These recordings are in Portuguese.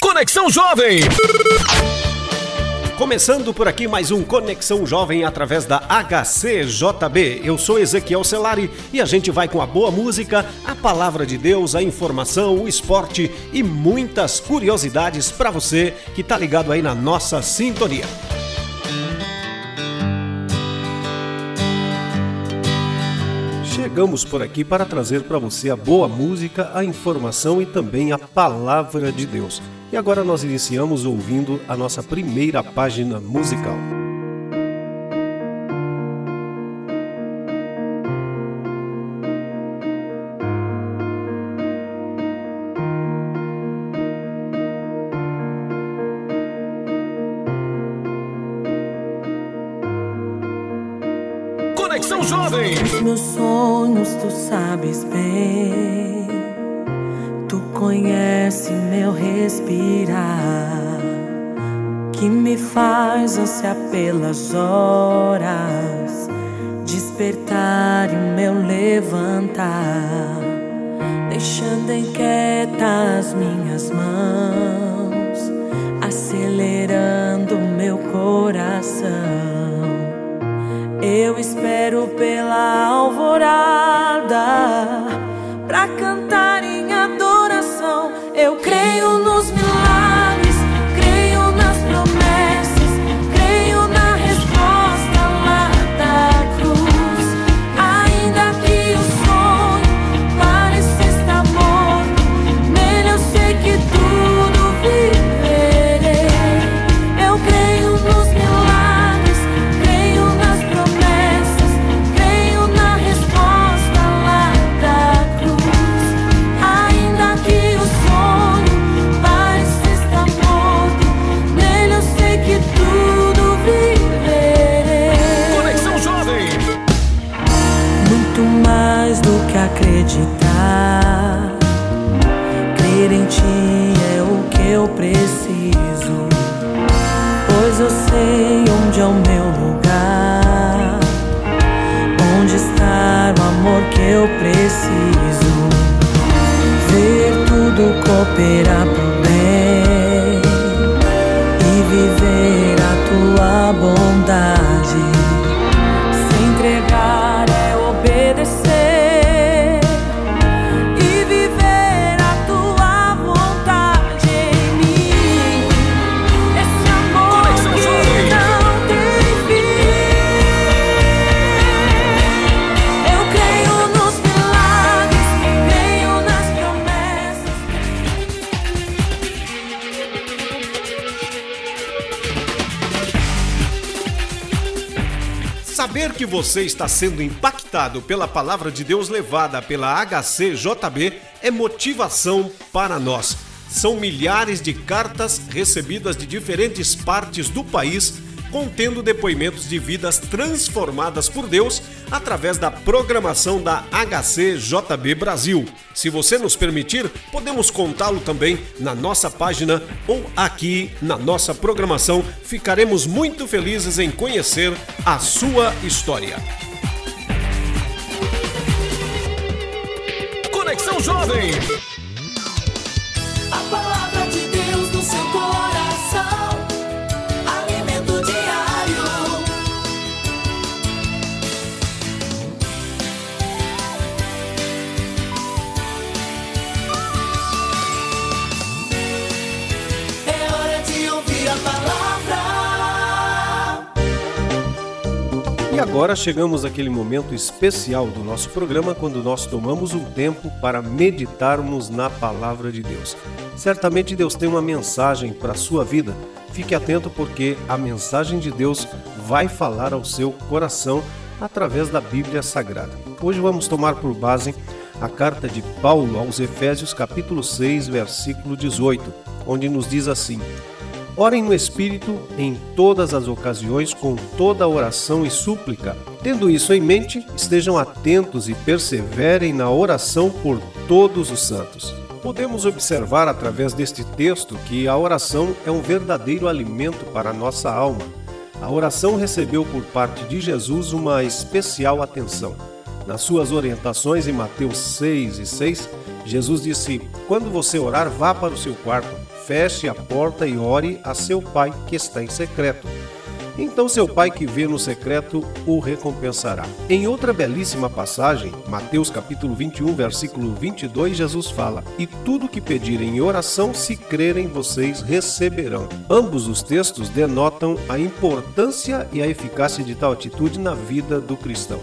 Conexão Jovem. Começando por aqui mais um Conexão Jovem através da HCJB. Eu sou Ezequiel Celari e a gente vai com a boa música, a palavra de Deus, a informação, o esporte e muitas curiosidades para você que tá ligado aí na nossa sintonia. Chegamos por aqui para trazer para você a boa música, a informação e também a palavra de Deus. E agora nós iniciamos ouvindo a nossa primeira página musical. Conexão Jovem. Os meus sonhos tu sabes bem. Tu conhece meu respirar, que me faz ansiar pelas horas, despertar e meu levantar, deixando inquietas minhas mãos, viver a tua bondade. Que você está sendo impactado pela palavra de Deus levada pela HCJB é motivação para nós. São milhares de cartas recebidas de diferentes partes do país contendo depoimentos de vidas transformadas por Deus através da programação da HCJB Brasil. Se você nos permitir, podemos contá-lo também na nossa página ou aqui na nossa programação. Ficaremos muito felizes em conhecer a sua história. Conexão Jovem. E agora chegamos àquele momento especial do nosso programa quando nós tomamos um tempo para meditarmos na palavra de Deus. Certamente Deus tem uma mensagem para a sua vida. Fique atento porque a mensagem de Deus vai falar ao seu coração através da Bíblia Sagrada. Hoje vamos tomar por base a carta de Paulo aos Efésios, capítulo 6, versículo 18, onde nos diz assim: Orem no Espírito em todas as ocasiões, com toda oração e súplica. Tendo isso em mente, estejam atentos e perseverem na oração por todos os santos. Podemos observar através deste texto que a oração é um verdadeiro alimento para a nossa alma. A oração recebeu por parte de Jesus uma especial atenção. Nas suas orientações em Mateus 6 e 6, Jesus disse: Quando você orar, vá para o seu quarto, feche a porta e ore a seu pai que está em secreto. Então seu pai que vê no secreto o recompensará. Em outra belíssima passagem, Mateus capítulo 21, versículo 22, Jesus fala: "E tudo que pedirem em oração, se crerem, vocês receberão". Ambos os textos denotam a importância e a eficácia de tal atitude na vida do cristão.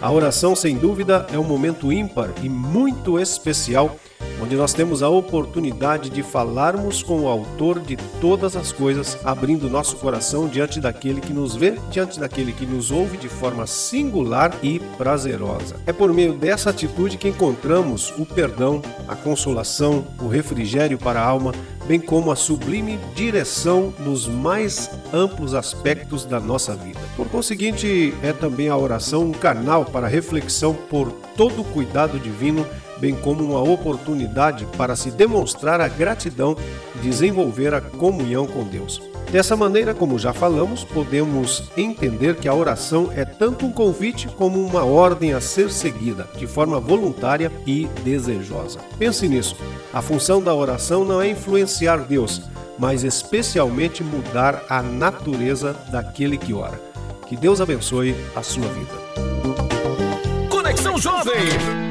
A oração, sem dúvida, é um momento ímpar e muito especial onde nós temos a oportunidade de falarmos com o Autor de todas as coisas, abrindo nosso coração diante daquele que nos vê, diante daquele que nos ouve de forma singular e prazerosa. É por meio dessa atitude que encontramos o perdão, a consolação, o refrigério para a alma, bem como a sublime direção nos mais amplos aspectos da nossa vida. Por conseguinte, é também a oração um canal para reflexão por todo o cuidado divino bem como uma oportunidade para se demonstrar a gratidão e desenvolver a comunhão com Deus. Dessa maneira, como já falamos, podemos entender que a oração é tanto um convite como uma ordem a ser seguida, de forma voluntária e desejosa. Pense nisso. A função da oração não é influenciar Deus, mas especialmente mudar a natureza daquele que ora. Que Deus abençoe a sua vida. Conexão Jovem.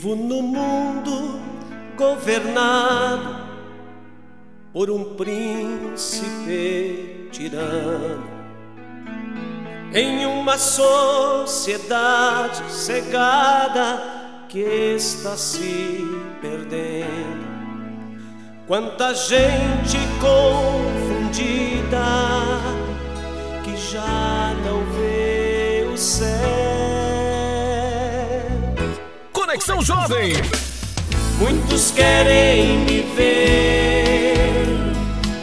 Vivo no mundo governado por um príncipe tirano, em uma sociedade cegada que está se perdendo. Quanta gente confundida Conexão Jovem. Muitos querem me ver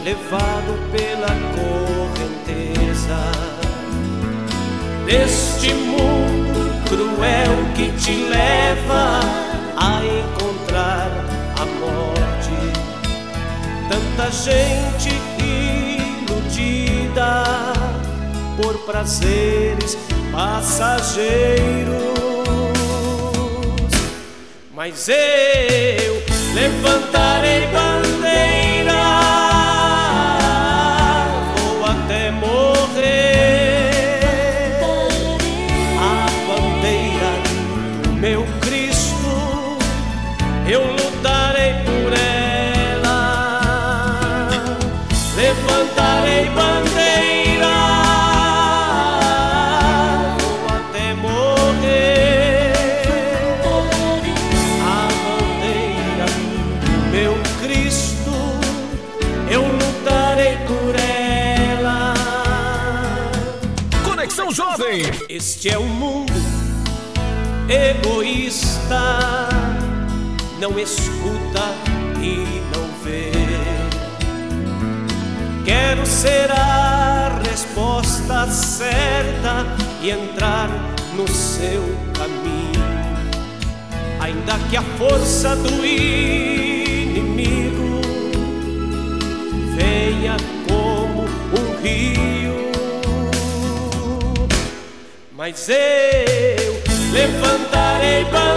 levado pela correnteza deste mundo cruel que te leva a encontrar a morte. Tanta gente iludida por prazeres passageiros mas eu levantarei Este é o mundo egoísta, não escuta e não vê. Quero ser a resposta certa e entrar no seu caminho ainda que a força do inimigo venha como um rio. Mas eu levantarei bandeira,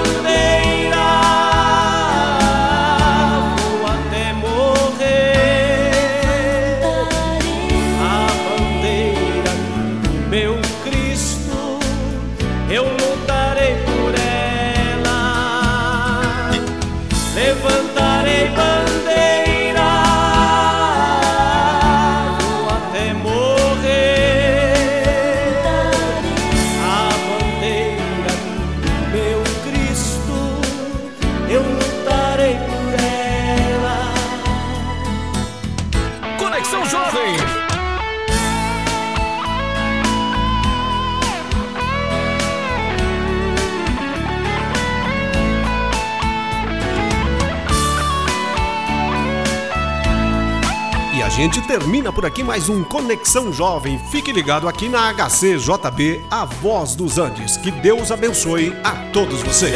gente termina por aqui mais um Conexão Jovem. Fique ligado aqui na HCJB, a voz dos Andes. Que Deus abençoe a todos vocês.